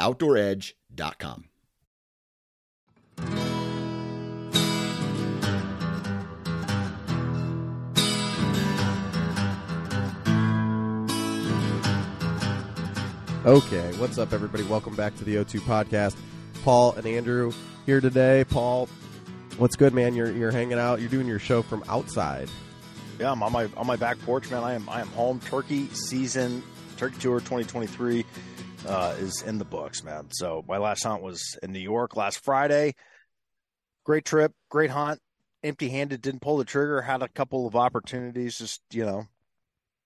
OutdoorEdge.com. Okay, what's up, everybody? Welcome back to the O2 podcast. Paul and Andrew here today. Paul, what's good, man? You're you're hanging out. You're doing your show from outside. Yeah, I'm on my on my back porch, man. I am I am home. Turkey season, Turkey Tour 2023 uh, is in the books, man. So my last hunt was in New York last Friday. Great trip, great hunt. Empty handed, didn't pull the trigger. Had a couple of opportunities. Just you know,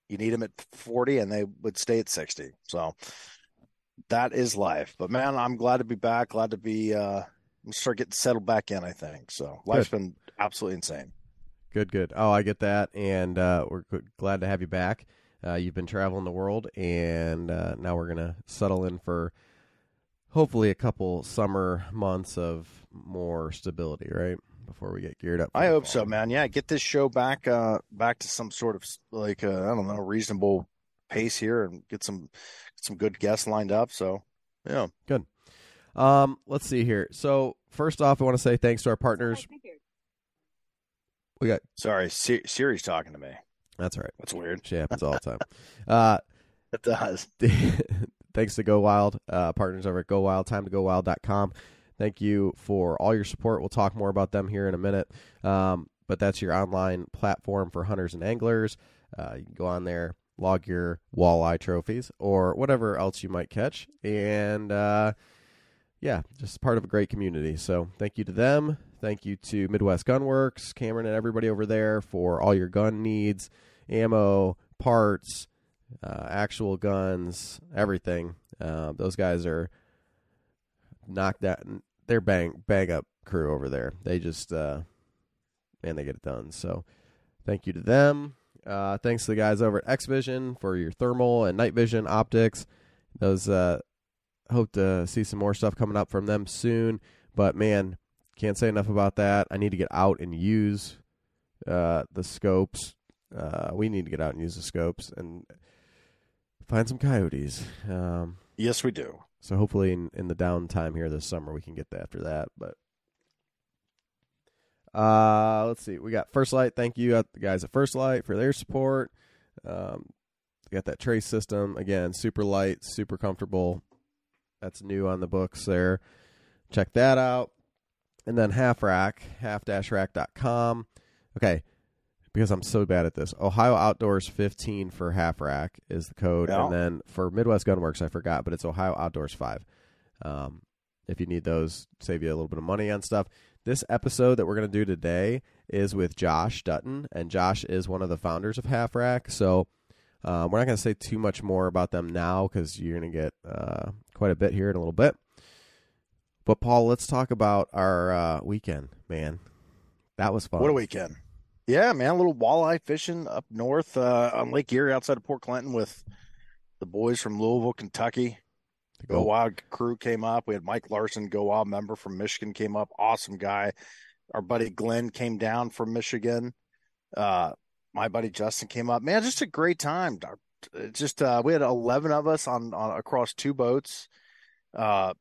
you need them at 40, and they would stay at 60. So that is life. But man, I'm glad to be back. Glad to be. uh start getting settled back in. I think so. Life's Good. been absolutely insane. Good, good. Oh, I get that, and uh, we're glad to have you back. Uh, you've been traveling the world, and uh, now we're gonna settle in for hopefully a couple summer months of more stability, right? Before we get geared up. I hope fall. so, man. Yeah, get this show back uh back to some sort of like uh, I don't know reasonable pace here and get some some good guests lined up. So yeah, good. Um, let's see here. So first off, I want to say thanks to our partners. We got sorry, Siri's talking to me. That's all right. That's weird. Shit happens all the time. Uh, It does. thanks to Go Wild, uh, partners over at Go Wild, time to go wild.com. Thank you for all your support. We'll talk more about them here in a minute. Um, but that's your online platform for hunters and anglers. Uh, you can go on there, log your walleye trophies or whatever else you might catch. And uh, yeah, just part of a great community. So thank you to them. Thank you to Midwest Gunworks, Cameron, and everybody over there for all your gun needs, ammo, parts, uh, actual guns, everything. Uh, those guys are knocked out. They're bang bang up crew over there. They just uh, man, they get it done. So thank you to them. Uh, thanks to the guys over at X Vision for your thermal and night vision optics. Those uh, hope to see some more stuff coming up from them soon. But man, can't say enough about that. I need to get out and use uh, the scopes. Uh, we need to get out and use the scopes and find some coyotes. Um, Yes, we do. so hopefully in, in the downtime here this summer we can get after that. But uh let's see. We got First Lite. Thank you at the guys at First Lite for their support. Um we got that trace system again, super light, super comfortable. That's new on the books there. Check that out. And then half rack, half dash rack.com. Okay. Because I'm so bad at this. Ohio Outdoors 15 for half rack is the code. Yeah. And then for Midwest Gunworks, I forgot, but it's Ohio Outdoors 5. Um, if you need those, save you a little bit of money on stuff. This episode that we're going to do today is with Josh Dutton, and Josh is one of the founders of Half Rack. So uh, we're not going to say too much more about them now because you're going to get uh, quite a bit here in a little bit. But Paul, let's talk about our uh, weekend, man. That was fun. What a weekend. Yeah, man. A little walleye fishing up north uh, on Lake Erie outside of Port Clinton with the boys from Louisville, Kentucky. The Go. Wild crew came up. We had Mike Larson, Go Wild member from Michigan, came up. Awesome guy. Our buddy Glenn came down from Michigan. Uh, my buddy Justin came up. Man, just a great time. Just uh, we had eleven of us on, on across two boats. Uh,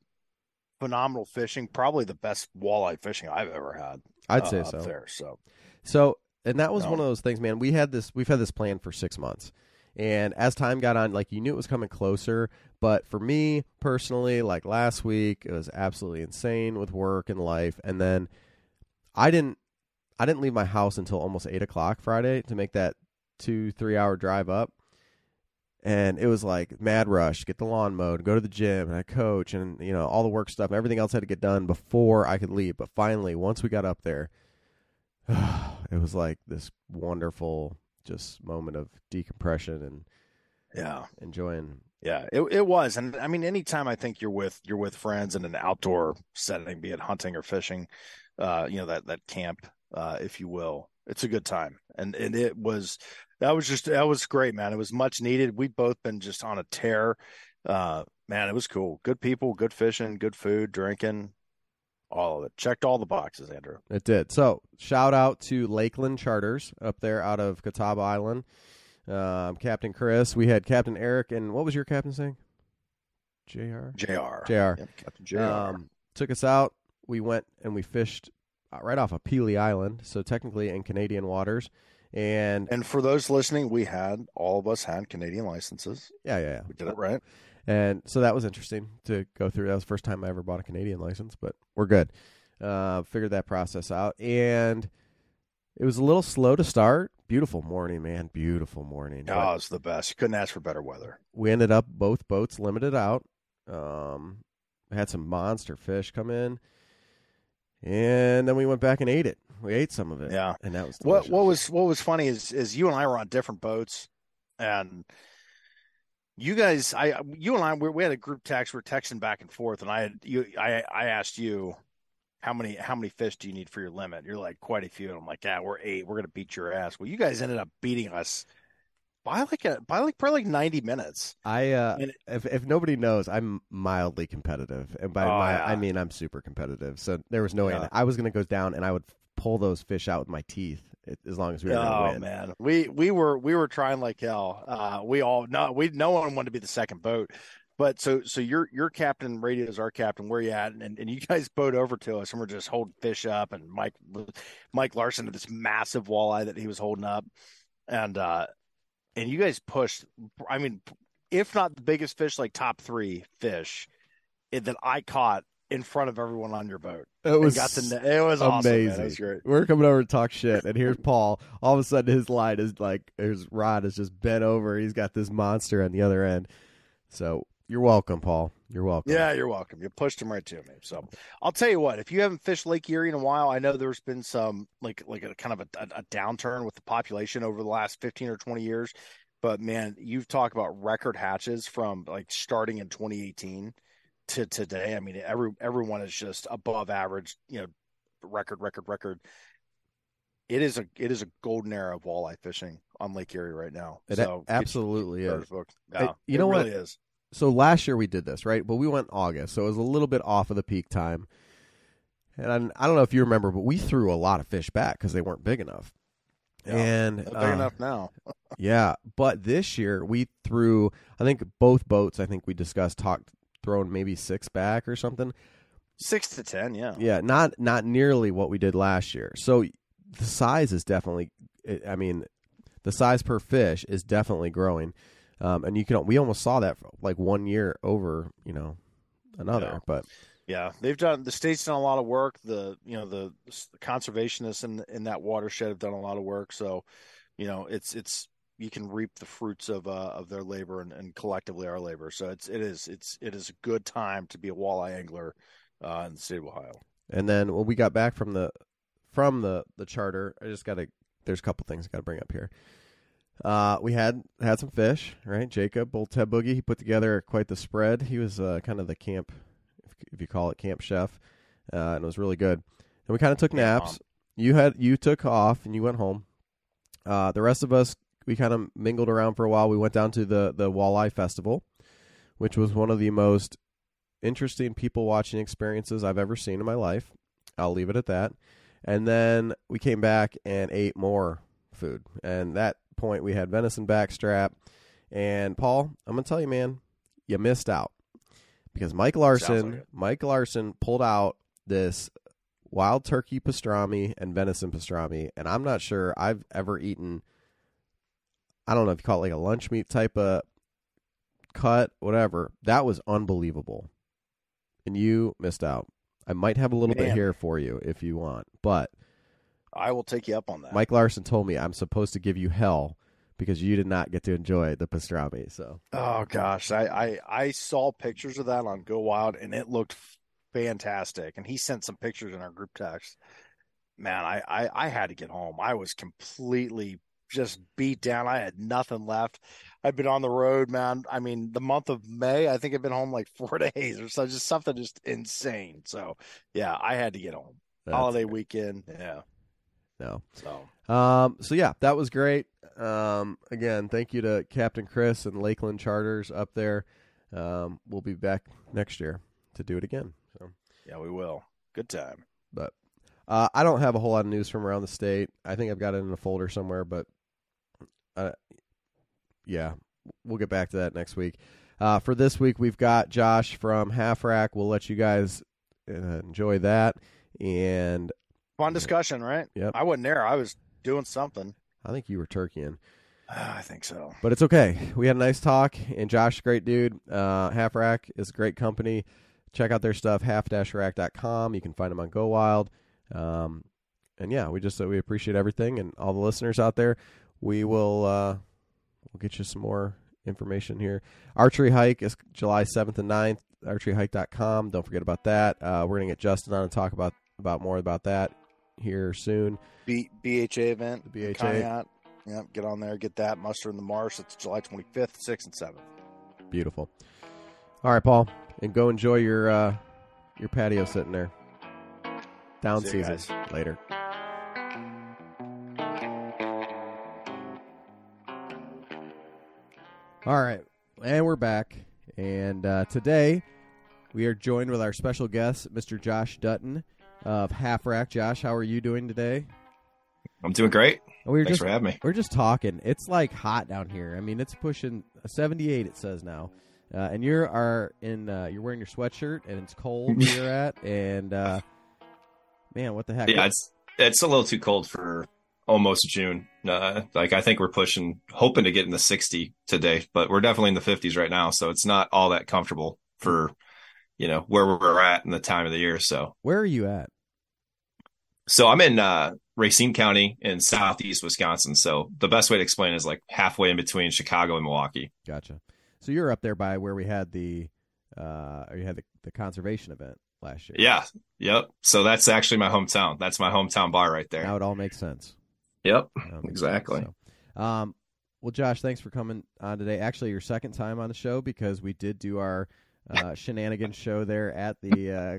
phenomenal fishing. Probably the best walleye fishing I've ever had. I'd uh, say up so. there. So So, and that was No. one of those things, man. We had this, we've had this plan for six months, and as time got on, like you knew it was coming closer. But for me personally, like last week, it was absolutely insane with work and life, and then I didn't, I didn't leave my house until almost eight o'clock Friday to make that two, three hour drive up. And it was like mad rush, get the lawn mowed, go to the gym, and I coach, and you know all the work stuff, and everything else had to get done before I could leave. But finally, once we got up there, it was like this wonderful just moment of decompression and yeah, enjoying Yeah, it it was, and I mean, anytime I think you're with you're with friends in an outdoor setting, be it hunting or fishing, uh, you know that that camp, uh, if you will, it's a good time, and and it was that was just that was great, man. It was much needed. We've both been just on a tear. Uh, man, it was cool. Good people, good fishing, good food, drinking, all of it. Checked all the boxes, Andrew. It did. So shout out to Lakeland Charters up there out of Catawba Island. Um, Captain Chris. We had Captain Eric, and what was your captain saying? Jr. Jr. Jr. Yep, Captain Jr. Um, took us out. We went and we fished uh, right off of Pelee Island, so technically in Canadian waters. And and for those listening, we had all of us had Canadian licenses. yeah, yeah, yeah. We did it right. And so that was interesting to go through. That was the first time I ever bought a Canadian license, but we're good. Uh, figured that process out. And it was a little slow to start. Beautiful morning, man. Beautiful morning. But Oh, it's the best. You couldn't ask for better weather. we ended up both boats limited out. Um, had some monster fish come in. And then we went back and ate it. We ate some of it. Yeah. And that was What what was what was funny is is you and I were on different boats, and you guys, I you and I we, we had a group text. We are texting back and forth, and I had you I I asked you how many how many fish do you need for your limit? You're like quite a few, and I'm like, yeah, we're eight. We're gonna beat your ass. Well, you guys ended up beating us by like a by like probably like 90 minutes. I uh, if if nobody knows, I'm mildly competitive, and by Oh, my yeah. I mean I'm super competitive. So there was no way. Yeah. I was going to go down, and I would pull those fish out with my teeth as long as we were Oh win. man, we we were we were trying like hell. Uh, we all no we no one wanted to be the second boat, but so so your your captain radios our captain. Where you at? And and you guys boat over to us, and we're just holding fish up. And Mike Mike Larson had this massive walleye that he was holding up, and uh, and you guys pushed. I mean, if not the biggest fish, like top three fish eh, that I caught in front of everyone on your boat. It was got net. It was awesome. Amazing. It was great. We're coming over to talk shit, and here's Paul. All of a sudden, his line is like his rod is just bent over. He's got this monster on the other end. So you're welcome, Paul. You're welcome. Yeah, you're welcome. You pushed him right to me. So I'll tell you what, if you haven't fished Lake Erie in a while, I know there's been some like like a kind of a, a, a downturn with the population over the last 15 or 20 years. But man, you've talked about record hatches from like starting in 2018 to today. I mean, every everyone is just above average, you know, record, record, record. It is a it is a golden era of walleye fishing on Lake Erie right now. It so absolutely is. Yeah, you it know what? really is. so last year we did this right, but we went August, so it was a little bit off of the peak time. And I, I don't know if you remember, but we threw a lot of fish back because they weren't big enough. Yeah, and big uh, enough now. yeah, but this year we threw. I think both boats. I think we discussed talked throwing maybe six back or something. Six to ten, yeah. Yeah, not not nearly what we did last year. So the size is definitely. I mean, the size per fish is definitely growing, um, and you can. We almost saw that for like one year over, you know, another. Yeah. But Yeah, they've done the state's done a lot of work. The you know the, the conservationists in in that watershed have done a lot of work. So, you know, it's it's you can reap the fruits of uh, of their labor and, and collectively our labor. So it's it is it's it is a good time to be a walleye angler uh, in the state of Ohio. and then when we got back from the from the the charter, I just got to. There's a couple things I got to bring up here. Uh, we had had some fish, right? Jacob, old Ted Boogie, he put together quite the spread. He was uh, kind of the camp, if, if you call it camp chef, uh, and it was really good. And we kind of took naps. You had you took off and you went home. Uh, the rest of us, we kind of mingled around for a while. We went down to the the Walleye Festival, which was one of the most interesting people watching experiences I've ever seen in my life. I'll leave it at that. And then we came back and ate more food. And that point we had venison backstrap. And Paul, I'm gonna tell you, man, you missed out because Mike Larson, like. Mike Larson pulled out this wild turkey pastrami and venison pastrami, and I'm not sure I've ever eaten. I don't know if you call it like a lunch meat type of cut, whatever. That was unbelievable, and you missed out. I might have a little bit here for you if you want, but I will take you up on that. Mike Larson told me I'm supposed to give you hell because you did not get to enjoy the pastrami. So Oh gosh, I, I I saw pictures of that on Go Wild, and it looked fantastic. And he sent some pictures in our group text. Man, I I, I had to get home. I was completely just beat down. I had nothing left. I've been on the road, man. I mean, the month of May, I think I've been home like four days or so, just something just insane. So, yeah, I had to get home. That's Holiday great. weekend, yeah. No. So, Um, so yeah, that was great. Um, again, thank you to Captain Chris and Lakeland Charters up there. Um, we'll be back next year to do it again. So, yeah, we will. Good time. but uh, I don't have a whole lot of news from around the state. I think I've got it in a folder somewhere, but uh, yeah, we'll get back to that next week. Uh, for this week, we've got Josh from Half Rack. We'll let you guys uh, enjoy that, and Fun discussion, right? Yep. I wasn't there. I was doing something. I think you were turkeying. I think so. But it's okay. We had a nice talk, and Josh, great dude. Uh, Half Rack is a great company. Check out their stuff, half-rack.com. You can find them on Go Wild. Um, and yeah, we just uh, we appreciate everything, and all the listeners out there. We will uh, we'll get you some more information here. Archery hike is July seventh and 9th. Archeryhike.com. Don't forget about that. Uh, we're gonna get Justin on and talk about about more about that here soon. B- BHA event. The BHA. Yep, get on there, get that. Muster in the Marsh. It's July 25th, 6th, and 7th. Beautiful. All right, Paul, and go enjoy your uh, your patio sitting there. Down See season later. All right, and we're back. And uh, today we are joined with our special guest, Mr. Josh Dutton of Half Rack. Josh, how are you doing today? I'm doing great. We were Thanks just for having me. we're just talking. It's like hot down here. I mean, it's pushing 78. It says now, uh, and you are in. Uh, you're wearing your sweatshirt, and it's cold where you're at. And uh, man, what the heck? Yeah, it's it's a little too cold for almost June. Uh, like I think we're pushing, hoping to get in the 60 today, but we're definitely in the 50s right now. So it's not all that comfortable for you know where we're at in the time of the year. So Where are you at? so I'm in uh, Racine County in southeast Wisconsin. So the best way to explain is like halfway in between Chicago and Milwaukee. Gotcha. So you're up there by where we had the, uh, you had the, the conservation event last year. Yeah. Yep. So that's actually my hometown. That's my hometown bar right there. Now it all makes sense. Yep. Makes Exactly. So, um, well, Josh, thanks for coming on today. Actually, your second time on the show because we did do our uh, shenanigans show there at the uh,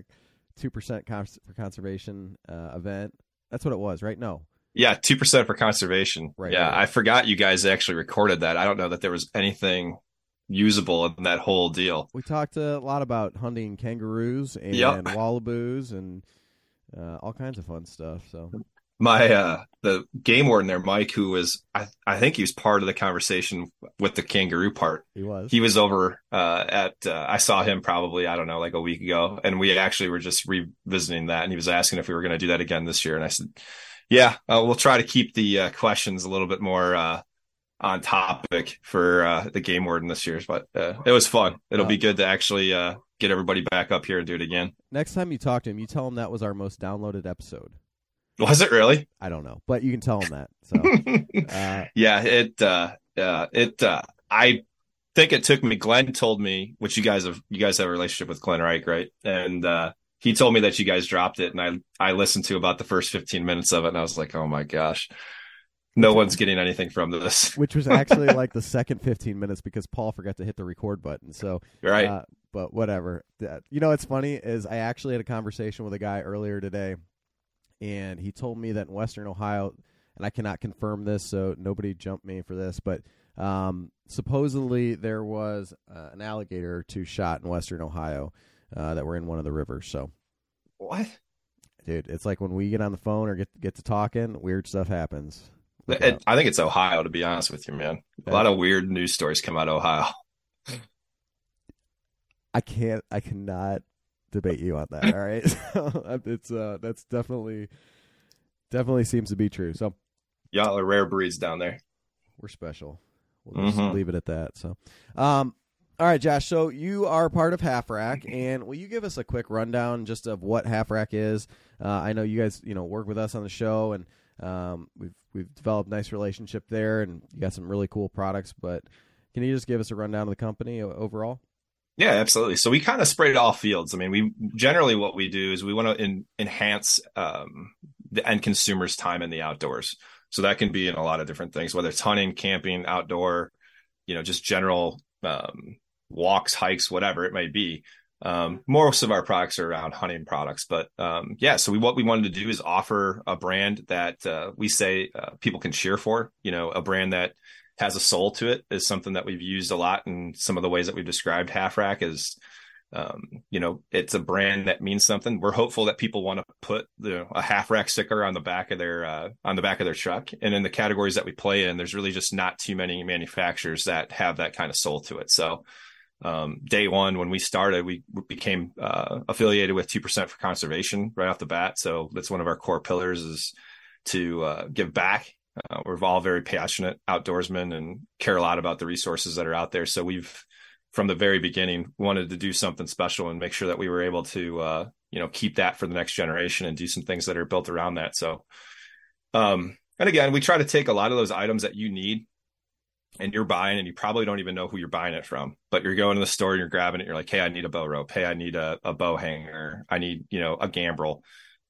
two percent cons- for conservation uh, event. That's what it was, right? No, Yeah, two percent for conservation. Right, Yeah, right. I forgot you guys actually recorded that. I don't know that there was anything usable in that whole deal. we talked a lot about hunting kangaroos and Yep. wallaboos and uh, all kinds of fun stuff. So My uh the game warden there, Mike, who was I I think he was part of the conversation with the kangaroo part. he was. He was over uh at uh, I saw him probably I don't know like a week ago, and we actually were just revisiting that, and he was asking if we were going to do that again this year, and I said, yeah, uh, we'll try to keep the uh, questions a little bit more. uh on topic for uh, the game warden this year, but uh, it was fun. It'll be good to actually uh, get everybody back up here and do it again. Next time you talk to him, you tell him that was our most downloaded episode. Was it really? I don't know, but you can tell him that. So uh, yeah, it uh, uh, it uh, I think it took me. Glenn told me, which you guys have you guys have a relationship with Glenn Reich, right? And uh, he told me that you guys dropped it, and I I listened to about the first fifteen minutes of it, and I was like, oh my gosh, no one's getting anything from this, which was actually like the second 15 minutes because Paul forgot to hit the record button. So, right? uh, but whatever. You know, what's funny is I actually had a conversation with a guy earlier today, and he told me that in Western Ohio, and I cannot confirm this, so nobody jump me for this, but um, supposedly there was uh, an alligator or two shot in Western Ohio uh, that were in one of the rivers. So, what? dude, it's like when we get on the phone or get get to talking, weird stuff happens. It. I think it's Ohio, to be honest with you, man. A lot of weird news stories come out of Ohio. I can't. I cannot debate you on that. All right, so it's uh, that's definitely definitely seems to be true. So Y'all are rare breeds down there. we're special. We'll just Mhm. leave it at that. So, um, all right, Josh. So you are part of Half Rack, and will you give us a quick rundown just of what Half Rack is? Uh, I know you guys, you know, work with us on the show, and um, we've we've developed a nice relationship there, and you got some really cool products. But can you just give us a rundown of the company overall? Yeah, absolutely. So we kind of sprayed all fields. I mean, we generally what we do is we want to en- enhance um, the end consumer's time in the outdoors. So that can be in a lot of different things, whether it's hunting, camping, outdoor, you know, just general um, walks, hikes, whatever it may be. Um, most of our products are around hunting products, but um, yeah. So we, what we wanted to do is offer a brand that uh, we say uh, people can cheer for. You know, a brand that has a soul to it is something that we've used a lot in some of the ways that we've described Half Rack is um, you know, it's a brand that means something. We're hopeful that people want to put a half rack sticker on the back of their uh, on the back of their truck. And in the categories that we play in, there's really just not too many manufacturers that have that kind of soul to it. So um, day one when we started, we became uh, affiliated with two percent for conservation right off the bat. So that's one of our core pillars is to uh, give back. Uh, we're all very passionate outdoorsmen and care a lot about the resources that are out there. So we've from the very beginning wanted to do something special and make sure that we were able to uh, you know keep that for the next generation and do some things that are built around that. So um and again we try to take a lot of those items that you need and you're buying and you probably don't even know who you're buying it from but you're going to the store and you're grabbing it. You're like hey i need a bow rope. Hey i need a, a bow hanger. I need you know a gambrel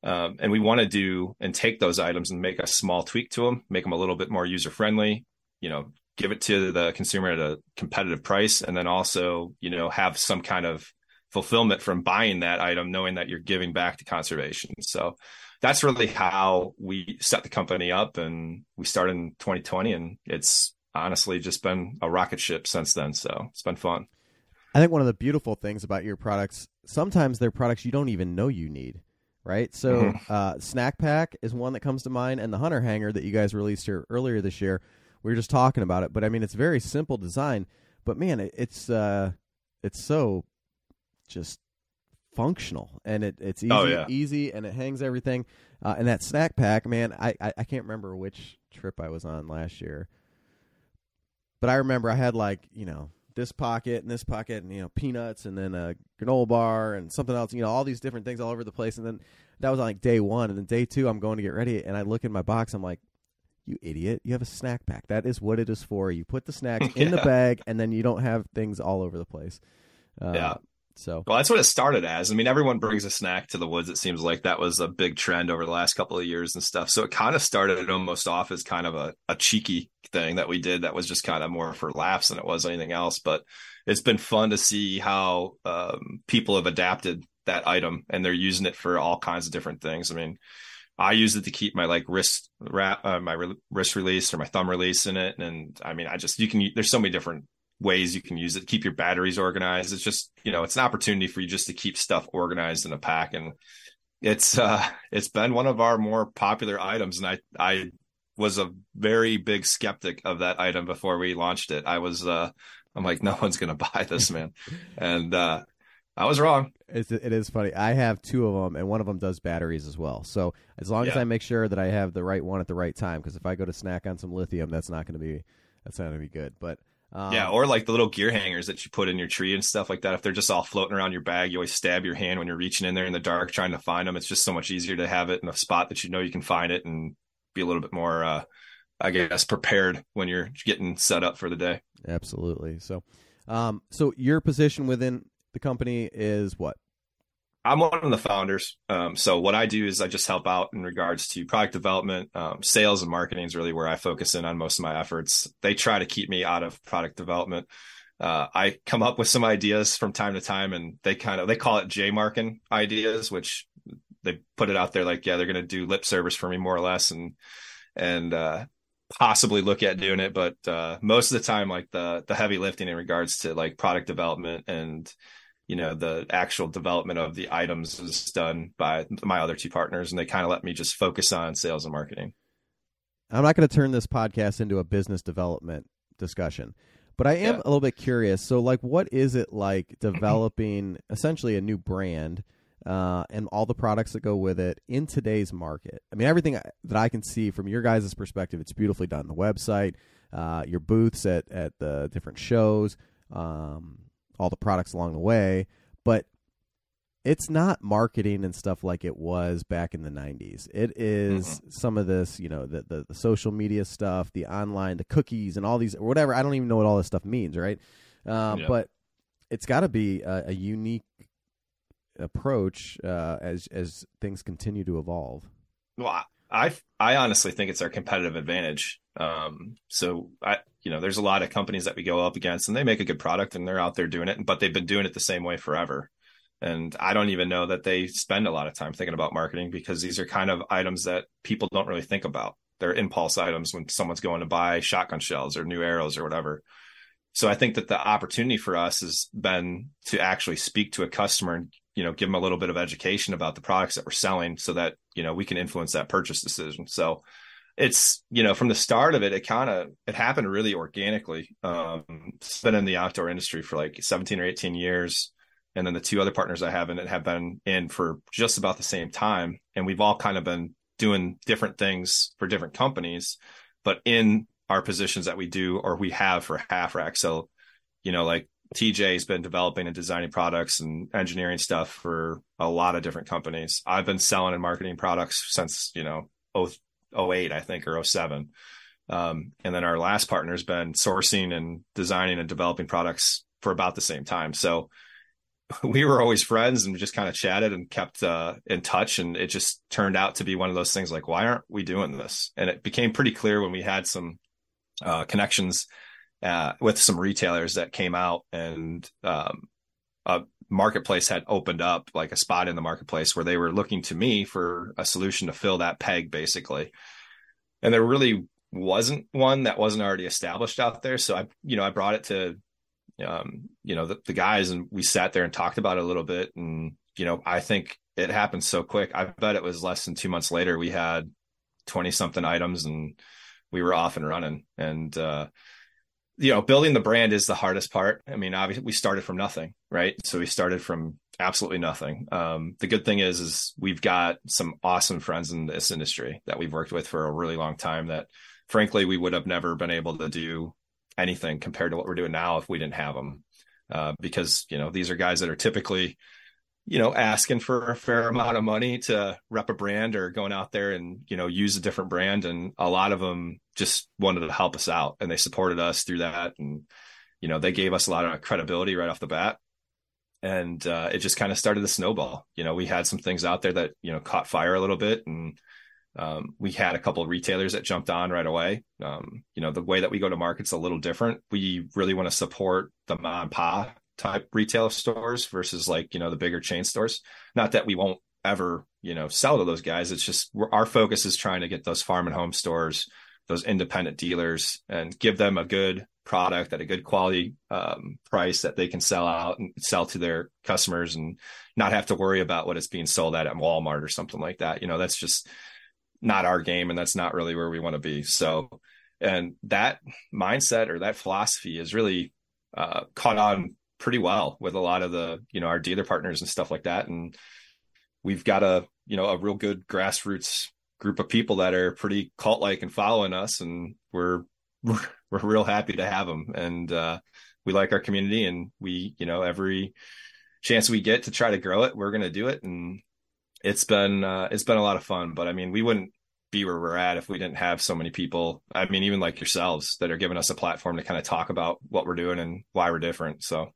um, and we want to do and take those items and make a small tweak to them make them a little bit more user friendly you know give it to the consumer at a competitive price and then also you know have some kind of fulfillment from buying that item knowing that you're giving back to conservation. So that's really how we set the company up and we started in 2020 and it's honestly just been a rocket ship since then so it's been fun. I think one of the beautiful things about your products sometimes they're products you don't even know you need right so mm-hmm. uh, snack pack is one that comes to mind and the hunter hanger that you guys released here earlier this year we were just talking about it, but I mean, it's very simple design. But man, it, it's uh, it's so just functional, and it it's oh, easy, oh, yeah. easy, and it hangs everything. Uh, and that snack pack, man, I, I I can't remember which trip I was on last year, but I remember I had like you know this pocket and this pocket and you know peanuts and then a granola bar and something else you know all these different things all over the place and then that was on like day one and then day two i'm going to get ready and i look in my box i'm like you idiot. You have a snack pack. That is what it is for. You put the snacks yeah. in the bag, and then you don't have things all over the place. Uh, yeah. So well, that's what it started as. I mean, everyone brings a snack to the woods. It seems like that was a big trend over the last couple of years and stuff. So it kind of started almost off as kind of a, a cheeky thing that we did that was just kind of more for laughs than it was anything else. But it's been fun to see how um, people have adapted that item and they're using it for all kinds of different things. I mean, I use it to keep my like wrist wrap, uh, my re- wrist release or my thumb release in it. And I mean, I just, you can, there's so many different ways you can use it, keep your batteries organized. It's just, you know, it's an opportunity for you just to keep stuff organized in a pack. And it's, uh, it's been one of our more popular items. And I, I was a very big skeptic of that item before we launched it. I was, uh, I'm like, no one's going to buy this, man. and, uh, I was wrong. It's, it is funny. I have two of them, and one of them does batteries as well. So as long yeah. as I make sure that I have the right one at the right time, because if I go to snack on some lithium, that's not going to be that's not going to be good. But um, yeah, or like the little gear hangers that you put in your tree and stuff like that. If they're just all floating around your bag, you always stab your hand when you're reaching in there in the dark trying to find them. It's just so much easier to have it in a spot that you know you can find it and be a little bit more, uh, I guess, prepared when you're getting set up for the day. Absolutely. So, um, so your position within the company is what? I'm one of the founders. Um, so what I do is I just help out in regards to product development, um, sales and marketing is really where I focus in on most of my efforts. They try to keep me out of product development. Uh, I come up with some ideas from time to time and they kind of, they call it J marking ideas, which they put it out there like, yeah, they're going to do lip service for me more or less. And, and, uh, possibly look at doing it but uh, most of the time like the the heavy lifting in regards to like product development and you know the actual development of the items is done by my other two partners and they kind of let me just focus on sales and marketing. I'm not going to turn this podcast into a business development discussion but i am yeah. a little bit curious. So like what is it like developing essentially a new brand uh, and all the products that go with it in today's market? I mean everything that i can see from your guys' perspective it's beautifully done the website uh, your booths at, at the different shows um, all the products along the way, but it's not marketing and stuff like it was back in the 90s. It is mm-hmm. some of this, you know, the, the, the social media stuff, the online, the cookies, and all these, or whatever. I don't even know what all this stuff means, right? Um, yeah. But it's got to be a, a, unique approach uh, as as things continue to evolve. Well, I I honestly think it's our competitive advantage. Um, so I, you know, there's a lot of companies that we go up against, and they make a good product, and they're out there doing it, but they've been doing it the same way forever. And I don't even know that they spend a lot of time thinking about marketing because these are kind of items that people don't really think about. They're impulse items when someone's going to buy shotgun shells or new arrows or whatever. So I think that the opportunity for us has been to actually speak to a customer and you know give them a little bit of education about the products that we're selling so that you know we can influence that purchase decision. So it's you know from the start of it it kind of it happened really organically. Um it's been in the outdoor industry for like 17 or 18 years and then the two other partners i have in it have been in for just about the same time and we've all kind of been doing different things for different companies but in our positions that we do or we have for half rack. So you know like tj has been developing and designing products and engineering stuff for a lot of different companies. I've been selling and marketing products since you know 08, I think, or 07. Um, and then our last partner has been sourcing and designing and developing products for about the same time. So we were always friends and we just kind of chatted and kept uh, in touch. And it just turned out to be one of those things like, why aren't we doing this? And it became pretty clear when we had some uh, connections uh, with some retailers that came out and um, a marketplace had opened up like a spot in the marketplace where they were looking to me for a solution to fill that peg basically. And there really wasn't one that wasn't already established out there. So i you know i brought it to um, you know the, the guys and we sat there and talked about it a little bit. And you know i think it happened so quick. I bet it was less than two months later we had 20 something items and we were off and running. And uh you know, building the brand is the hardest part. I mean, obviously we started from nothing, right? So we started from absolutely nothing. Um, the good thing is, is we've got some awesome friends in this industry that we've worked with for a really long time that frankly, we would have never been able to do anything compared to what we're doing now if we didn't have them. Uh, because, you know, these are guys that are typically, you know, asking for a fair amount of money to rep a brand or going out there and, you know, use a different brand. And a lot of them just wanted to help us out and they supported us through that. And, you know, they gave us a lot of credibility right off the bat. And uh, it just kind of started the snowball. You know, we had some things out there that, you know, caught fire a little bit and, um, we had a couple of retailers that jumped on right away. Um, you know, the way that we go to market's a little different. We really want to support the mom and pop type retail stores versus like you know the bigger chain stores not that we won't ever you know sell to those guys it's just our focus is trying to get those farm and home stores those independent dealers and give them a good product at a good quality um, price that they can sell out and sell to their customers and not have to worry about what it's being sold at at Walmart or something like that. You know, that's just not our game and that's not really where we want to be. So, and that mindset or that philosophy is really uh, caught on pretty well with a lot of the you know our dealer partners and stuff like that and we've got a you know a real good grassroots group of people that are pretty cult like and following us and we're we're real happy to have them and uh we like our community and we you know every chance we get to try to grow it we're going to do it and it's been uh it's been a lot of fun but i mean we wouldn't be where we're at if we didn't have so many people i mean even like yourselves that are giving us a platform to kind of talk about what we're doing and why we're different so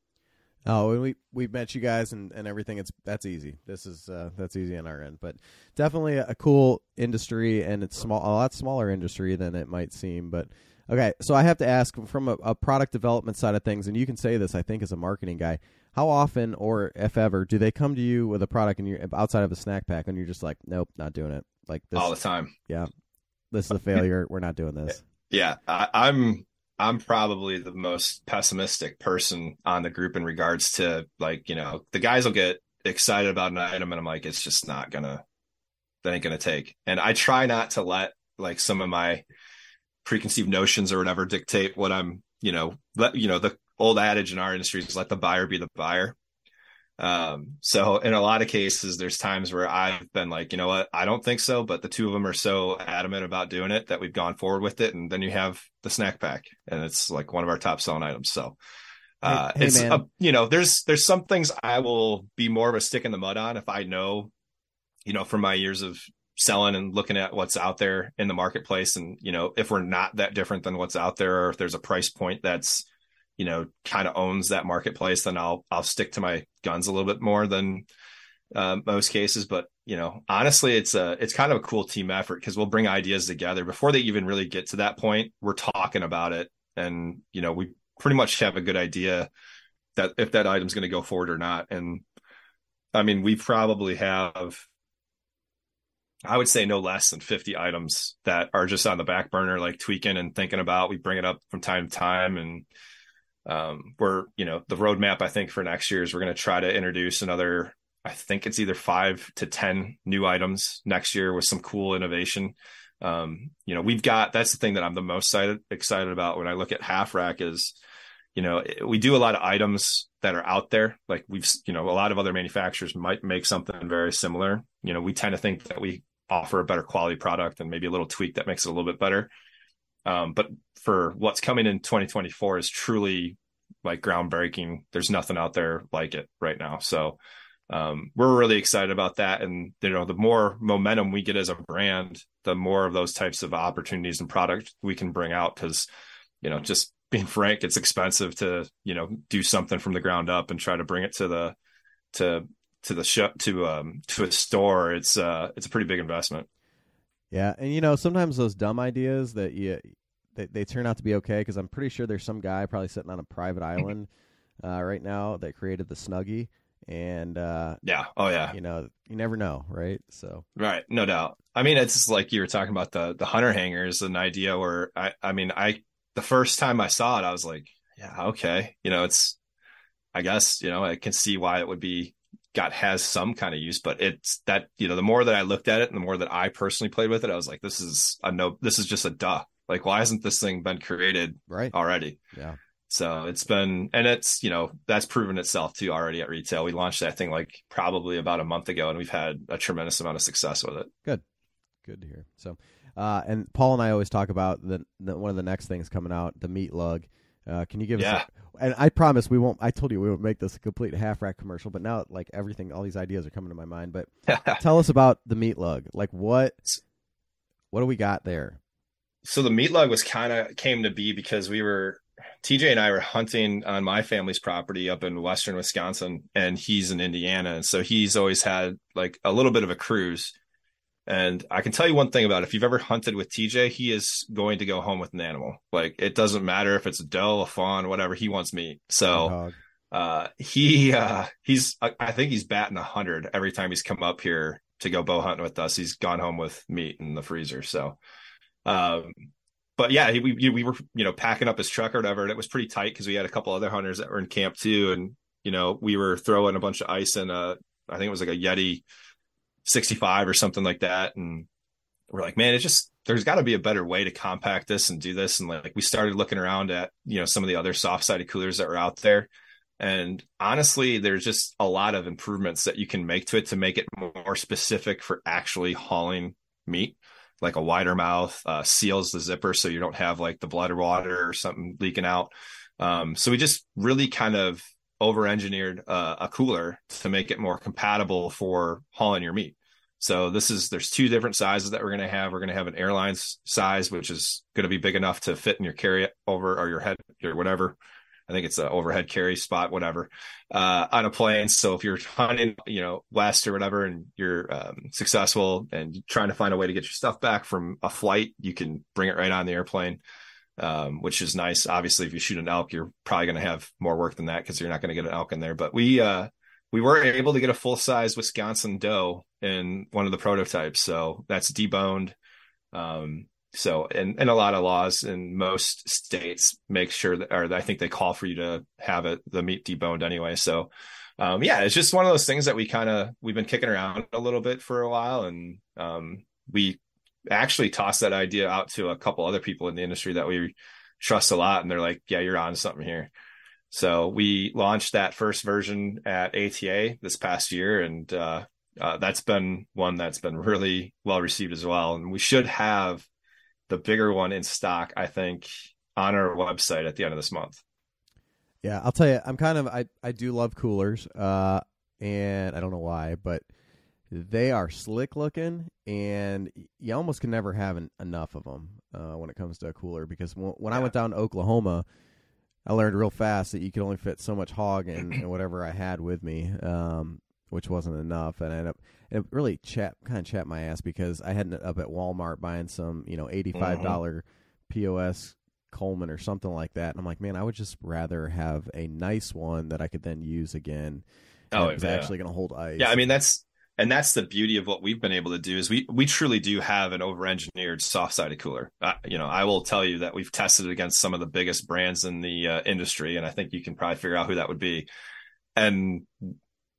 Oh, and we we've met you guys and, and everything. It's that's easy. This is uh, that's easy on our end, but definitely a, a, cool industry, and it's small, a lot smaller industry than it might seem. But okay, so I have to ask from a, a product development side of things, and you can say this, I think, as a marketing guy. How often, or if ever, do they come to you with a product and you're outside of a snack pack, and you're just like, nope, not doing it, like this all the time? Yeah, this is uh, a failure. We're not doing this. Yeah, I, I'm I'm probably the most pessimistic person on the group in regards to like, you know, the guys will get excited about an item and I'm like, it's just not gonna, that ain't gonna take. And I try not to let like some of my preconceived notions or whatever dictate what I'm, you know, let, you know, the old adage in our industry is let the buyer be the buyer. Um, so in a lot of cases, there's times where I've been like, you know what, I don't think so, but the two of them are so adamant about doing it that we've gone forward with it. And then you have the snack pack and it's like one of our top selling items. So, uh, hey, hey, it's, a, you know, there's, there's some things I will be more of a stick in the mud on if I know, you know, from my years of selling and looking at what's out there in the marketplace. And, you know, if we're not that different than what's out there, or if there's a price point that's, you know kind of owns that marketplace then i'll i'll stick to my guns a little bit more than uh, most cases. But you know, honestly, it's a it's kind of a cool team effort because we'll bring ideas together before they even really get to that point. We're talking about it, and you know, we pretty much have a good idea that if that item's going to go forward or not. And I mean, we probably have I would say no less than 50 items that are just on the back burner, like tweaking and thinking about. We bring it up from time to time. And um, we're, you know, the roadmap, I think, for next year is we're going to try to introduce another, I think it's either five to 10 new items next year with some cool innovation. Um, you know, we've got that's the thing that I'm the most excited, excited about when I look at half rack is, you know, we do a lot of items that are out there. Like we've, you know, a lot of other manufacturers might make something very similar. You know, we tend to think that we offer a better quality product and maybe a little tweak that makes it a little bit better. Um, but for what's coming in 2024 is truly like groundbreaking. There's nothing out there like it right now. So um, we're really excited about that. And you know, the more momentum we get as a brand, the more of those types of opportunities and product we can bring out. Because you know, just being frank, it's expensive to you know do something from the ground up and try to bring it to the to to the shop to um to a store, it's uh it's a pretty big investment. Yeah, and you know sometimes those dumb ideas that you they, they turn out to be okay because I'm pretty sure there's some guy probably sitting on a private island uh, right now that created the Snuggie, and uh, yeah, oh yeah, you know you never know, right? So right, no doubt. I mean, it's like you were talking about the the hunter hangers, an idea where I I mean I the first time I saw it, I was like, yeah, okay, you know, it's I guess you know I can see why it would be got has some kind of use, but it's that you know the more that I looked at it and the more that I personally played with it, I was like, this is a no, this is just a duh. Like, why hasn't this thing been created right already? Yeah. So it's been, and it's you know that's proven itself too already at retail. We launched that thing like probably about a month ago, and we've had a tremendous amount of success with it. Good, good to hear. So, uh, and Paul and I always talk about the, the one of the next things coming out, the meat lug. Uh, can you give yeah. us? A, and I promise we won't. I told you we won't make this a complete half rack commercial, but now like everything, all these ideas are coming to my mind. But tell us about the meat lug. Like what? What do we got there? So the meat lug was kind of came to be because we were TJ and I were hunting on my family's property up in western Wisconsin, and he's in Indiana, and so he's always had like a little bit of a cruise. And I can tell you one thing about it. if you've ever hunted with TJ, he is going to go home with an animal. Like it doesn't matter if it's a doe, a fawn, whatever. He wants meat. So uh, he uh, he's I think he's batting a hundred every time he's come up here to go bow hunting with us. He's gone home with meat in the freezer. So, um, but yeah, we we were you know packing up his truck or whatever, and it was pretty tight because we had a couple other hunters that were in camp too, and you know we were throwing a bunch of ice in a I think it was like a Yeti 65 or something like that. And we're like, man, it's just, there's got to be a better way to compact this and do this. And like, we started looking around at, you know, some of the other soft sided coolers that were out there. And honestly, there's just a lot of improvements that you can make to it to make it more specific for actually hauling meat, like a wider mouth, uh, seals the zipper so you don't have like the blood or water or something leaking out. Um, so we just really kind of over engineered uh, a cooler to make it more compatible for hauling your meat. So this is there's two different sizes that we're going to have. We're going to have an airlines size, which is going to be big enough to fit in your carry over or your head or whatever. I think it's an overhead carry spot, whatever, uh, on a plane. So if you're hunting, you know, west or whatever, and you're um, successful and trying to find a way to get your stuff back from a flight, you can bring it right on the airplane um, which is nice. Obviously, if you shoot an elk, you're probably going to have more work than that because you're not going to get an elk in there. But we uh, we were able to get a full size Wisconsin doe in one of the prototypes, so that's deboned. Um, so, and, and a lot of laws in most states make sure that, or I think they call for you to have it the meat deboned anyway. So, um, yeah, it's just one of those things that we kind of we've been kicking around a little bit for a while, and um, we actually tossed that idea out to a couple other people in the industry that we trust a lot, and they're like, "Yeah, you're on something here." So we launched that first version at ATA this past year, and uh, uh, that's been one that's been really well received as well. And we should have the bigger one in stock, I think, on our website at the end of this month. Yeah, I'll tell you, I'm kind of I I do love coolers, uh, and I don't know why, but they are slick looking, and you almost can never have an, enough of them uh, when it comes to a cooler. Because when, when yeah. I went down to Oklahoma, I learned real fast that you could only fit so much hog in, in whatever I had with me. Um, which wasn't enough, and I ended up it really chat kind of chat my ass because I had up at Walmart buying some you know eighty five dollar mm-hmm. POS Coleman or something like that, and I'm like, man, I would just rather have a nice one that I could then use again. Oh, it's yeah. actually going to hold ice. Yeah, I mean that's and that's the beauty of what we've been able to do is we we truly do have an over engineered soft sided cooler. Uh, you know i will tell you that we've tested it against some of the biggest brands in the uh, industry and i think you can probably figure out who that would be. And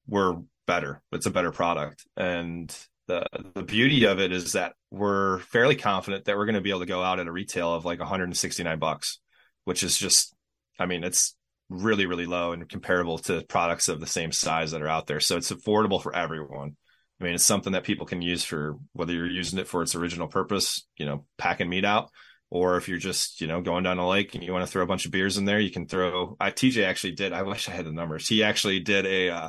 we're better. It's a better product. And the the beauty of it is that we're fairly confident that we're going to be able to go out at a retail of like 169 bucks which is just i mean it's really really low and comparable to products of the same size that are out there. So it's affordable for everyone I mean, it's something that people can use for whether you're using it for its original purpose, you know, packing meat out, or if you're just, you know, going down a lake and you want to throw a bunch of beers in there, you can throw. I, TJ actually did. I wish I had the numbers. He actually did a, uh,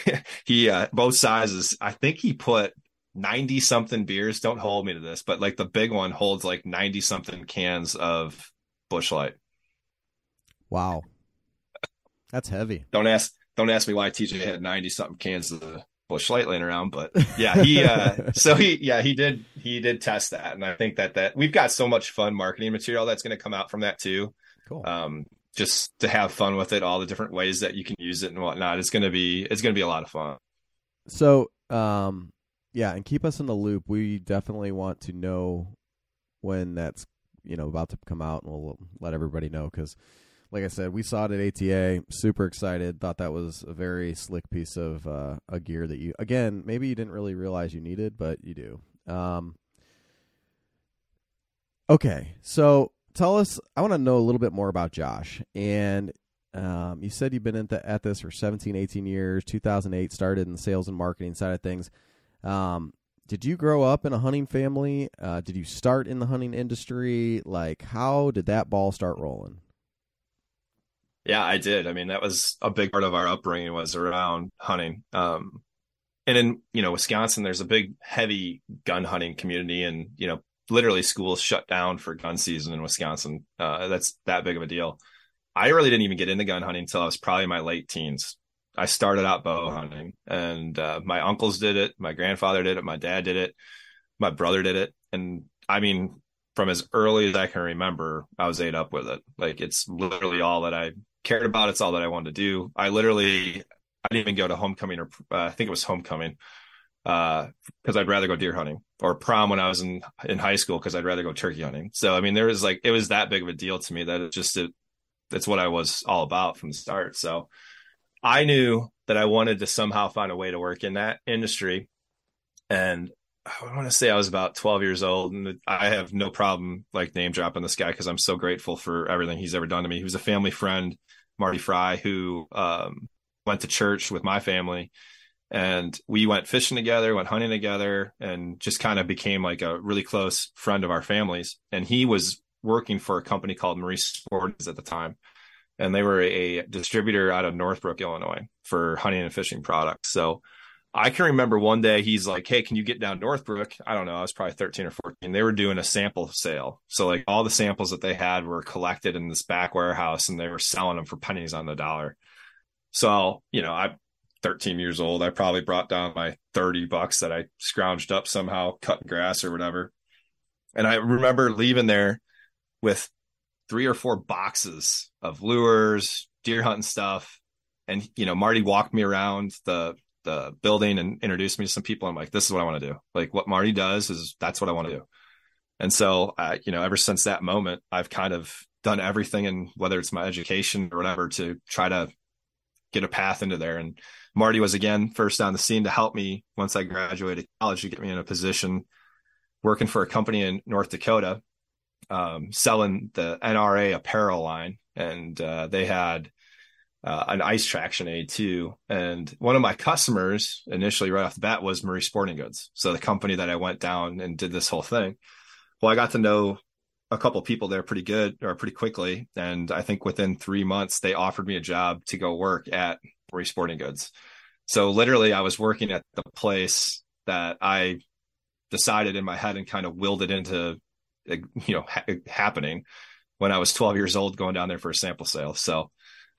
he, uh, both sizes. I think he put 90 something beers. Don't hold me to this, but like the big one holds like 90 something cans of Busch Light. Wow. That's heavy. Don't ask, don't ask me why TJ had 90 something cans of the Busch Light laying around, but yeah, he uh so he yeah, he did he did test that. And I think that that we've got so much fun marketing material that's gonna come out from that too. Cool. Um just to have fun with it, all the different ways that you can use it and whatnot. It's gonna be it's gonna be a lot of fun. So um yeah, and keep us in the loop. We definitely want to know when that's you know about to come out and we'll let everybody know because like I said, we saw it at ATA. Super excited. Thought that was a very slick piece of uh, a gear that you again maybe you didn't really realize you needed, but you do. Um, okay, so tell us. I want to know a little bit more about Josh. And um, you said you've been the, at this for 17, 18 years. 2008 started in the sales and marketing side of things. Um, did you grow up in a hunting family? Uh, did you start in the hunting industry? Like, how did that ball start rolling? Yeah, I did. I mean, that was a big part of our upbringing was around hunting. Um, and in you know Wisconsin, there's a big, heavy gun hunting community, and you know, literally schools shut down for gun season in Wisconsin. Uh, that's that big of a deal. I really didn't even get into gun hunting until I was probably my late teens. I started out bow hunting, and uh, my uncles did it, my grandfather did it, my dad did it, my brother did it, and I mean, from as early as I can remember, I was ate up with it. Like it's literally all that I cared about. It's all that I wanted to do. I literally, I didn't even go to homecoming or uh, I think it was homecoming because uh, I'd rather go deer hunting or prom when I was in in high school because I'd rather go turkey hunting. So I mean, there was like it was that big of a deal to me that it just it, it's what I was all about from the start. So I knew that I wanted to somehow find a way to work in that industry, and I want to say I was about 12 years old, and I have no problem like name dropping this guy because I'm so grateful for everything he's ever done to me. He was a family friend Marty Fry, who um, went to church with my family. And we went fishing together, went hunting together, and just kind of became like a really close friend of our families. And he was working for a company called Maurice Sports at the time. And they were a distributor out of Northbrook, Illinois for hunting and fishing products. So I can remember one day he's like, Hey, can you get down Northbrook? I don't know. I was probably 13 or 14. They were doing a sample sale. So, like, all the samples that they had were collected in this back warehouse and they were selling them for pennies on the dollar. So, you know, I'm 13 years old. I probably brought down my 30 bucks that I scrounged up somehow, cutting grass or whatever. And I remember leaving there with three or four boxes of lures, deer hunting stuff. And, you know, Marty walked me around the the building and introduced me to some people. I'm like, this is what I want to do. Like what Marty does is that's what I want to do. And so, uh, you know, ever since that moment, I've kind of done everything and whether it's my education or whatever to try to get a path into there. And Marty was again first on the scene to help me once I graduated college to get me in a position working for a company in North Dakota, um, selling the NRA apparel line. And uh, they had uh, an ice traction aid too. And one of my customers initially, right off the bat, was Maurice Sporting Goods. So the company that I went down and did this whole thing. Well, I got to know a couple people there pretty good or pretty quickly. And I think within three months, they offered me a job to go work at Maurice Sporting Goods. So literally, I was working at the place that I decided in my head and kind of willed it into, you know, ha- happening when I was 12 years old, going down there for a sample sale. So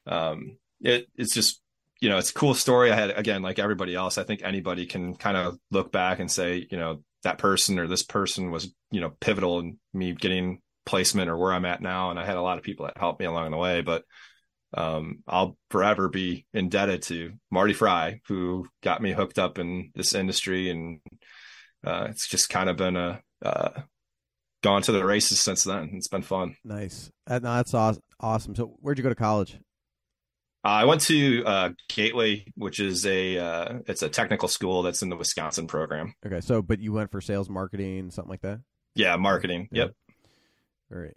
um, it, it's just you know, it's a cool story. I had again, like everybody else, I think anybody can kind of look back and say, you know, that person or this person was, you know, pivotal in me getting placement or where I'm at now. And I had a lot of people that helped me along the way, but um, I'll forever be indebted to Marty Fry, who got me hooked up in this industry. And uh, it's just kind of been a, uh, gone to the races since then. It's been fun. Nice. That's awesome. So where'd you go to college? Uh, I went to uh, Gateway, which is a uh, it's a technical school that's in the Wisconsin program. Okay, so but you went for sales, marketing, something like that. Yeah, marketing. Yeah. Yep. Very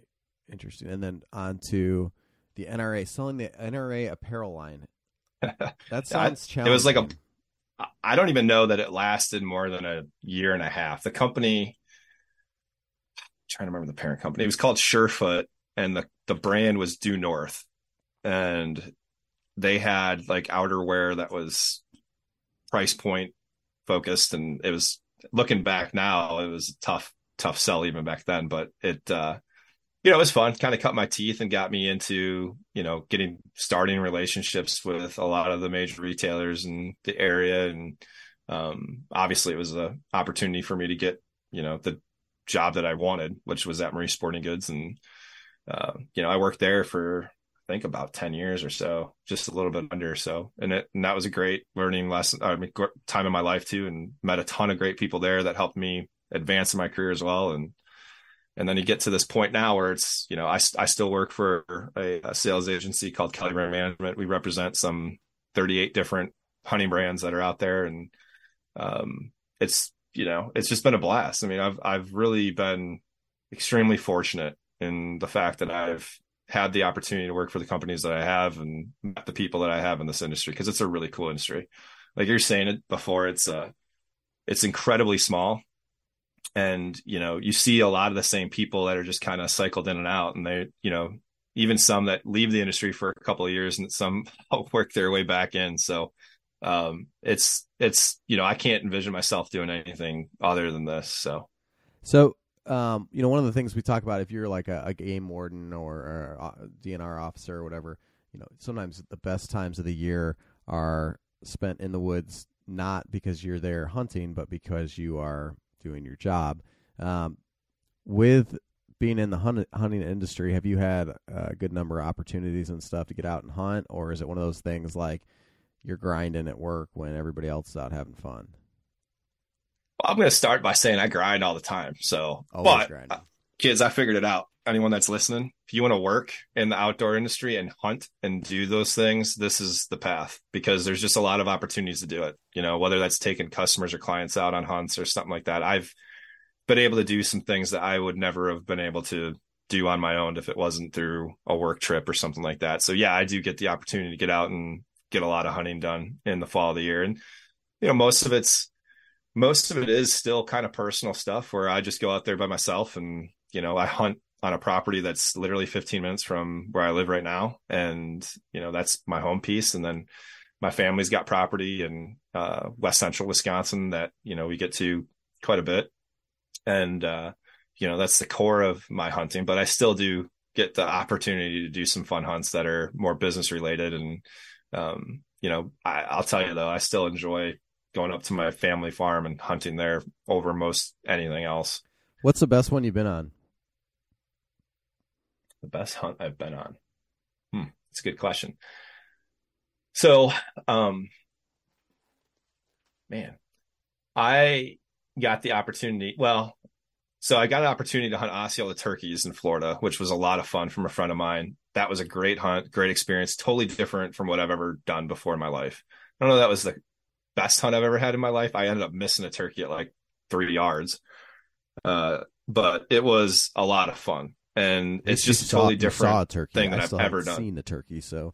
interesting. And then on to the NRA, selling the NRA apparel line. That sounds challenging. It was like a. I don't even know that it lasted more than a year and a half. The company, I'm trying to remember the parent company, it was called Surefoot, and the the brand was Due North, and they had like outerwear that was price point focused and it was looking back now it was a tough tough sell even back then but it uh you know it was fun. Kind of cut my teeth and got me into you know getting starting relationships with a lot of the major retailers in the area and um obviously it was a opportunity for me to get you know the job that I wanted which was at Maurice Sporting Goods and uh, you know I worked there for think about 10 years or so, just a little bit under. So, and it, and that was a great learning lesson, I mean, time in my life too, and met a ton of great people there that helped me advance in my career as well. And, and then you get to this point now where it's, you know, I, I still work for a, a sales agency called Kelly Brand Management. We represent some 38 different honey brands that are out there. And, um, it's, you know, it's just been a blast. I mean, I've, I've really been extremely fortunate in the fact that I've had the opportunity to work for the companies that I have and met the people that I have in this industry because it's a really cool industry. Like you're saying it before, it's uh it's incredibly small. And you know, you see a lot of the same people that are just kind of cycled in and out, and they, you know, even some that leave the industry for a couple of years and some work their way back in. So um it's it's you know, I can't envision myself doing anything other than this. So so um, you know, one of the things we talk about if you're like a, a game warden or, or a DNR officer or whatever, you know, sometimes the best times of the year are spent in the woods, not because you're there hunting, but because you are doing your job. Um, with being in the hunt, hunting industry, have you had a good number of opportunities and stuff to get out and hunt, or is it one of those things like you're grinding at work when everybody else is out having fun? Well, I'm going to start by saying I grind all the time. So, Always but uh, kids, I figured it out. Anyone that's listening, if you want to work in the outdoor industry and hunt and do those things, this is the path because there's just a lot of opportunities to do it. You know, whether that's taking customers or clients out on hunts or something like that. I've been able to do some things that I would never have been able to do on my own if it wasn't through a work trip or something like that. So yeah, I do get the opportunity to get out and get a lot of hunting done in the fall of the year. And, you know, most of it's, most of it is still kind of personal stuff where I just go out there by myself and, you know, I hunt on a property that's literally 15 minutes from where I live right now. And, you know, that's my home piece. And then my family's got property in uh, West Central Wisconsin that, you know, we get to quite a bit. And, uh, you know, that's the core of my hunting, but I still do get the opportunity to do some fun hunts that are more business related. And, um, you know, I, I'll tell you though, I still enjoy going up to my family farm and hunting there over most anything else. What's the best one you've been on? The best hunt I've been on. Hmm, it's a good question. So, um, man, I got the opportunity. Well, so I got an opportunity to hunt Osceola turkeys in Florida, which was a lot of fun from a friend of mine. That was a great hunt, great experience, totally different from what I've ever done before in my life. I don't know that was the best hunt I've ever had in my life. I ended up missing a turkey at like three yards. Uh, but it was a lot of fun. And it's just a totally different turkey. thing that I have ever done. Seen the turkey, so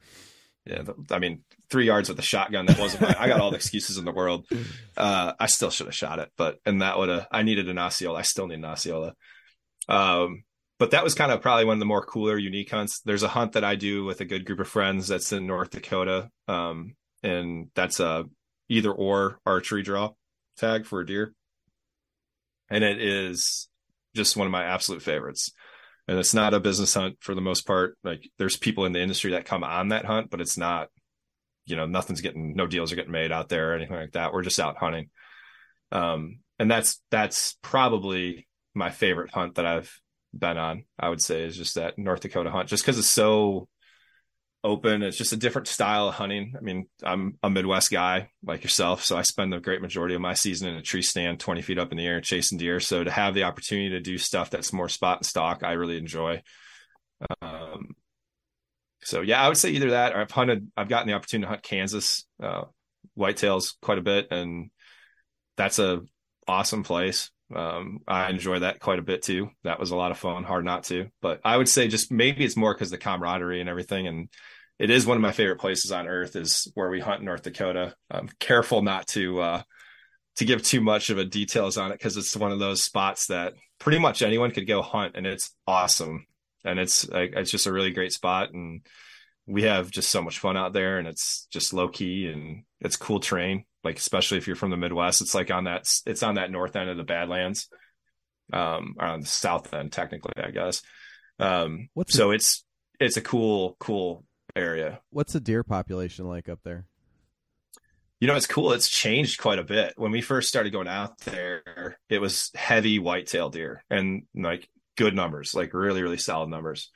yeah. I mean, three yards with a shotgun that wasn't. my, I got all the excuses in the world. Uh, I still should have shot it, but and that would have. I needed an Osceola. I still need an Osceola. Um, but that was kind of probably one of the more cooler, unique hunts. There's a hunt that I do with a good group of friends that's in North Dakota, um, and that's a either or archery draw tag for a deer. And it is just one of my absolute favorites. And it's not a business hunt for the most part. Like there's people in the industry that come on that hunt, but it's not you know, nothing's getting, no deals are getting made out there or anything like that. We're just out hunting. Um, and that's, that's probably my favorite hunt that I've been on, I would say is just that North Dakota hunt, just because it's so open. It's just a different style of hunting. I mean, I'm a Midwest guy like yourself, so I spend the great majority of my season in a tree stand 20 feet up in the air chasing deer. So to have the opportunity to do stuff that's more spot and stalk, I really enjoy. Um, so yeah, I would say either that or I've hunted, I've gotten the opportunity to hunt Kansas, uh, whitetails quite a bit. And that's a awesome place. Um, I enjoy that quite a bit too. That was a lot of fun, hard not to, but I would say just maybe it's more because the camaraderie and everything. And it is one of my favorite places on earth is where we hunt in North Dakota. I'm careful not to, uh, to give too much of a details on it because it's one of those spots that pretty much anyone could go hunt and it's awesome. And it's like it's just a really great spot and we have just so much fun out there and it's just low key and it's cool terrain. Like especially if you're from the midwest it's like on that it's on that north end of the badlands um or on the south end technically i guess. Um what's so the, it's it's a cool cool area what's the deer population like up there you know it's cool it's changed quite a bit when we first started going out there it was heavy whitetail deer and like good numbers, like really, really solid numbers.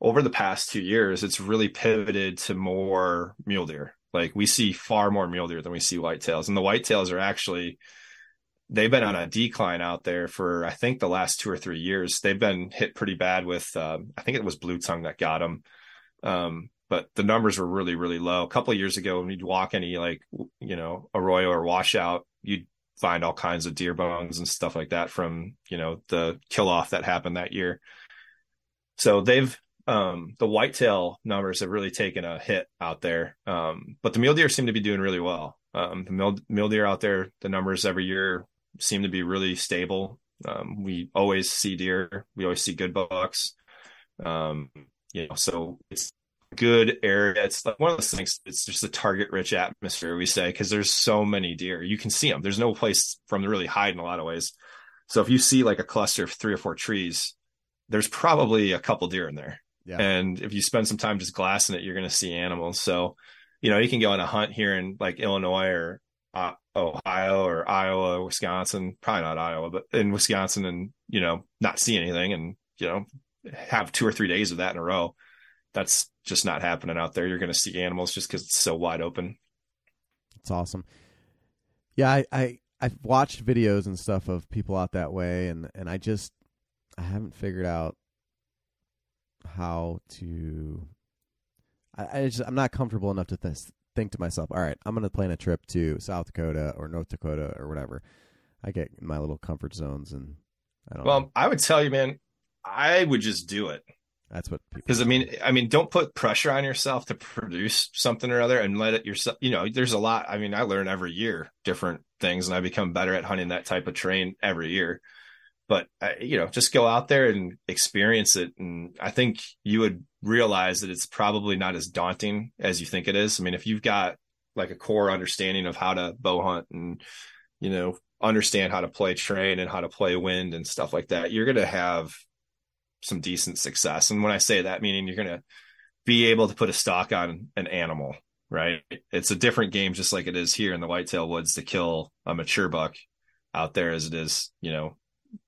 Over the past two years, it's really pivoted to more mule deer. Like we see far more mule deer than we see whitetails. And the whitetails are actually, they've been on a decline out there for, I think, the last two or three years. They've been hit pretty bad with, uh, I think it was blue tongue that got them. Um, but the numbers were really, really low. A couple years ago, when you'd walk any like, you know, arroyo or washout, you'd find all kinds of deer bones and stuff like that from you know the kill off that happened that year. So they've um, the whitetail numbers have really taken a hit out there. Um, but the mule deer seem to be doing really well. Um, the mule, mule deer out there the numbers every year seem to be really stable. Um, we always see deer. We always see good bucks. Um, you know so it's good area. It's like one of those things. It's just a target rich atmosphere, we say, because there's so many deer. You can see them. There's no place from to really hide in a lot of ways. So if you see like a cluster of three or four trees, there's probably a couple deer in there. Yeah. And if you spend some time just glassing it, you're going to see animals. So, you know, you can go on a hunt here in like Illinois or uh, Ohio or Iowa, Wisconsin, probably not Iowa, but in Wisconsin and, you know, not see anything and, you know, have two or three days of that in a row that's just not happening out there. You're going to see animals just because it's so wide open. It's awesome. Yeah, I, I I've watched videos and stuff of people out that way, and and I just I haven't figured out how to. I, I just I'm not comfortable enough to th- think to myself, all right, I'm going to plan a trip to South Dakota or North Dakota or whatever. I get in my little comfort zones, and I don't. Well, know. I would tell you, man, I would just do it. That's what because I mean, I mean, don't put pressure on yourself to produce something or other, and let it yourself. You know, there's a lot. I mean, I learn every year different things, and I become better at hunting that type of train every year. But you know, just go out there and experience it, and I think you would realize that it's probably not as daunting as you think it is. I mean, if you've got like a core understanding of how to bow hunt and you know understand how to play train and how to play wind and stuff like that, you're going to have some decent success. And when I say that, meaning you're going to be able to put a stalk on an animal, right? It's a different game, just like it is here in the whitetail woods to kill a mature buck out there as it is, you know,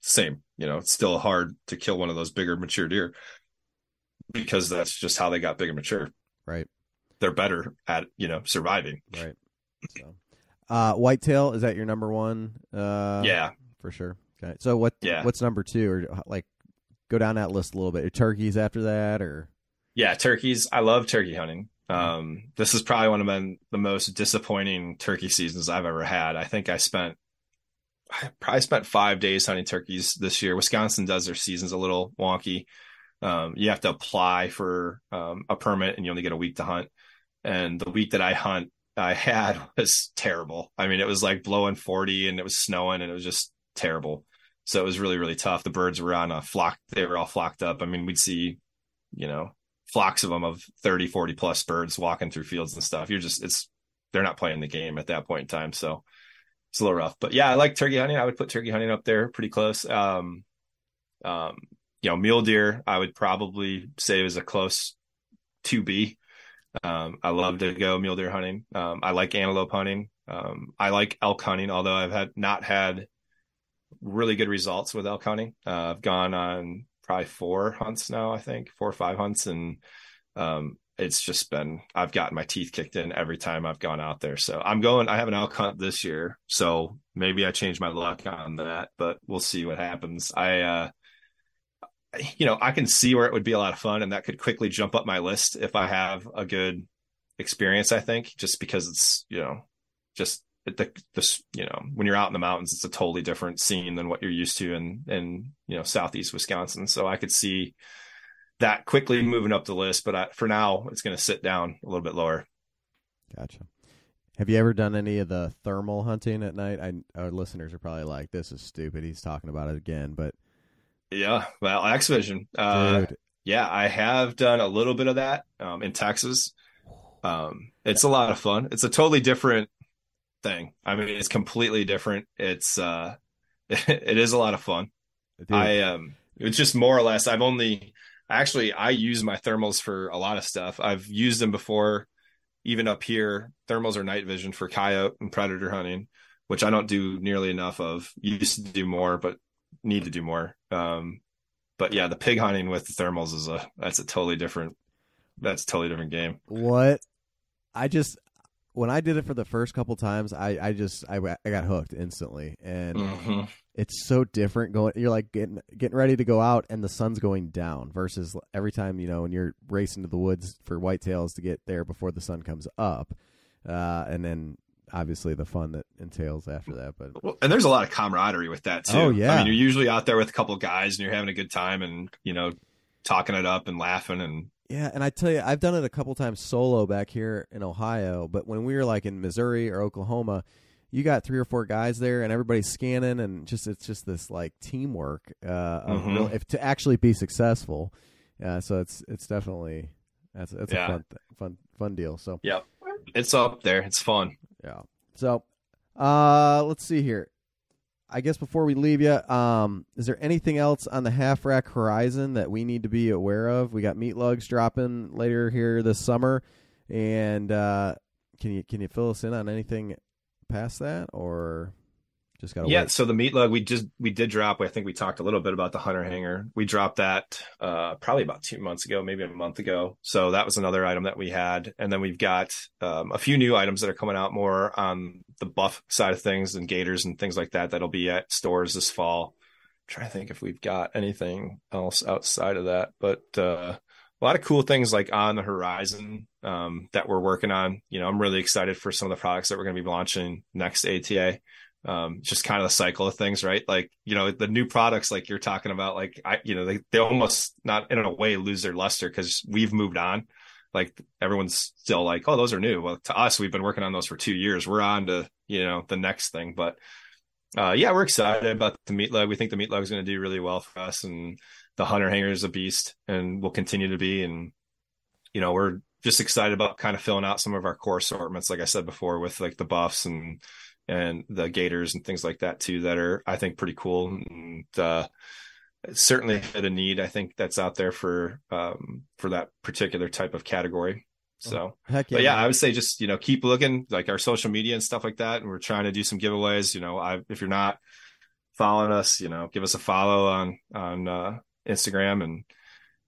same, you know, it's still hard to kill one of those bigger mature deer because that's just how they got big and mature. Right. They're better at, you know, surviving. Right. So, uh, whitetail, is that your number one? Uh, yeah, for sure. Okay. So what, yeah. what's number two or like go down that list a little bit. Turkeys after that, or yeah, turkeys. I love turkey hunting. Um, this is probably one of the, the most disappointing turkey seasons I've ever had. I think I spent I probably spent five days hunting turkeys this year. Wisconsin does their seasons a little wonky. Um, you have to apply for um, a permit and you only get a week to hunt. And the week that I hunt, I had was terrible. I mean, it was like blowing 40 and it was snowing and it was just terrible. So it was really, really tough. The birds were on a flock. They were all flocked up. I mean, we'd see, you know, flocks of them of 30, 40 plus birds walking through fields and stuff. You're just, it's, they're not playing the game at that point in time. So it's a little rough, but yeah, I like turkey hunting. I would put turkey hunting up there pretty close. Um, um, you know, mule deer, I would probably say is a close 2B. Um, I love to go mule deer hunting. Um, I like antelope hunting. Um, I like elk hunting, although I've had not had really good results with elk hunting. Uh, I've gone on probably four hunts now, I think four or five hunts, and um, it's just been I've gotten my teeth kicked in every time I've gone out there. So I'm going. I have an elk hunt this year, so maybe I change my luck on that, but we'll see what happens. I, uh, you know, I can see where it would be a lot of fun, and that could quickly jump up my list if I have a good experience. I think just because it's you know just the this you know when you're out in the mountains it's a totally different scene than what you're used to in in you know southeast wisconsin. So i could see that quickly moving up the list but I, for now it's going to sit down a little bit lower. Gotcha. Have you ever done any of the thermal hunting at night? I, our listeners are probably like this is stupid. He's talking about it again but yeah well XVision uh, yeah i have done a little bit of that um, in texas. Um, it's a lot of fun. It's a totally different thing. I mean, it's completely different. It's uh, it is a lot of fun. I um, it's just more or less. I've only actually I use my thermals for a lot of stuff. I've used them before, even up here. Thermals are night vision for coyote and predator hunting, which I don't do nearly enough of. Used to do more, but need to do more. Um, but yeah, the pig hunting with the thermals is a that's a totally different that's a totally different game. What I just when I did it for the first couple times, I, I just I, I got hooked instantly, and mm-hmm. it's so different. Going, you're like getting getting ready to go out, and the sun's going down. Versus every time you know when you're racing to the woods for whitetails to get there before the sun comes up, uh, and then obviously the fun that entails after that. But well, and there's a lot of camaraderie with that too. Oh yeah, I mean you're usually out there with a couple guys and you're having a good time and you know talking it up and laughing and yeah, and I tell you, I've done it a couple times solo back here in Ohio, but when we were like in Missouri or Oklahoma, you got three or four guys there, and everybody's scanning, and just it's just this like teamwork uh, mm-hmm. real, if to actually be successful. Uh, so it's it's definitely that's that's yeah. a fun fun fun deal. So yeah, it's up there. It's fun. Yeah. So uh, let's see here. I guess before we leave you, um, is there anything else on the half rack horizon that we need to be aware of? We got meat lugs dropping later here this summer, and uh, can you can you fill us in on anything past that, or just got yeah. Wait. So the meat lug we just we did drop. I think we talked a little bit about the hunter hanger. We dropped that uh, probably about two months ago, maybe a month ago. So that was another item that we had, and then we've got um, a few new items that are coming out more on the buff side of things and gators and things like that. That'll be at stores this fall. I'm trying to think if we've got anything else outside of that, but uh, a lot of cool things like on the horizon um, that we're working on. You know, I'm really excited for some of the products that we're going to be launching next ATA um, just kind of the cycle of things, right? Like, you know, the new products, like you're talking about, like, I, you know, they, they almost not in a way lose their luster because we've moved on. Like everyone's still like, oh, those are new. Well, to us, we've been working on those for two years. We're on to, you know, the next thing. But, uh, yeah, we're excited about the meat lug. We think the meat is going to do really well for us and the hunter hanger is a beast and will continue to be. And, you know, we're just excited about kind of filling out some of our core assortments, like I said before, with like the buffs and, and the gators and things like that too that are I think pretty cool and uh, certainly a need I think that's out there for um, for that particular type of category. So, yeah, but yeah, I would say just you know keep looking like our social media and stuff like that, and we're trying to do some giveaways. You know, I if you're not following us, you know, give us a follow on on uh, Instagram and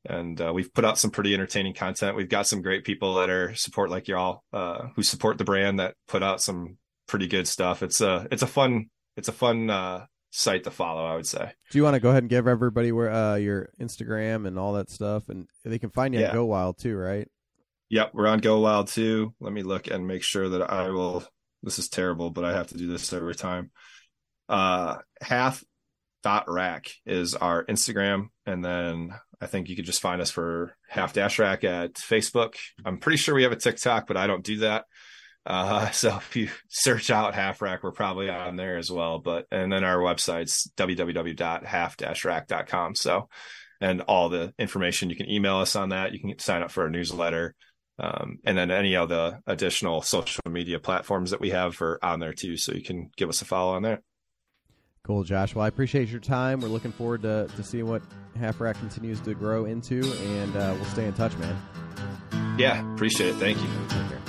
and uh, we've put out some pretty entertaining content. We've got some great people that are support like y'all uh, who support the brand that put out some pretty good stuff. It's a it's a fun it's a fun uh, site to follow. I would say. Do you want to go ahead and give everybody where uh, your Instagram and all that stuff, and they can find you yeah. GoWild too, right? Yep, we're on GoWild too. Let me look and make sure that I will. This is terrible, but I have to do this every time. Uh, half dot rack is our Instagram, and then I think you could just find us for half dash rack at Facebook. I'm pretty sure we have a TikTok, but I don't do that. Uh, so if you search out half rack, we're probably on there as well. But, and then our website's www.half-rack.com. So, and all the information you can email us on that. You can sign up for our newsletter. Um, and then any of the additional social media platforms that we have are on there too. So you can give us a follow on there. Cool, Josh. Well, I appreciate your time. We're looking forward to, to seeing what Half Rack continues to grow into, and uh, we'll stay in touch, man. Yeah, appreciate it. Thank you.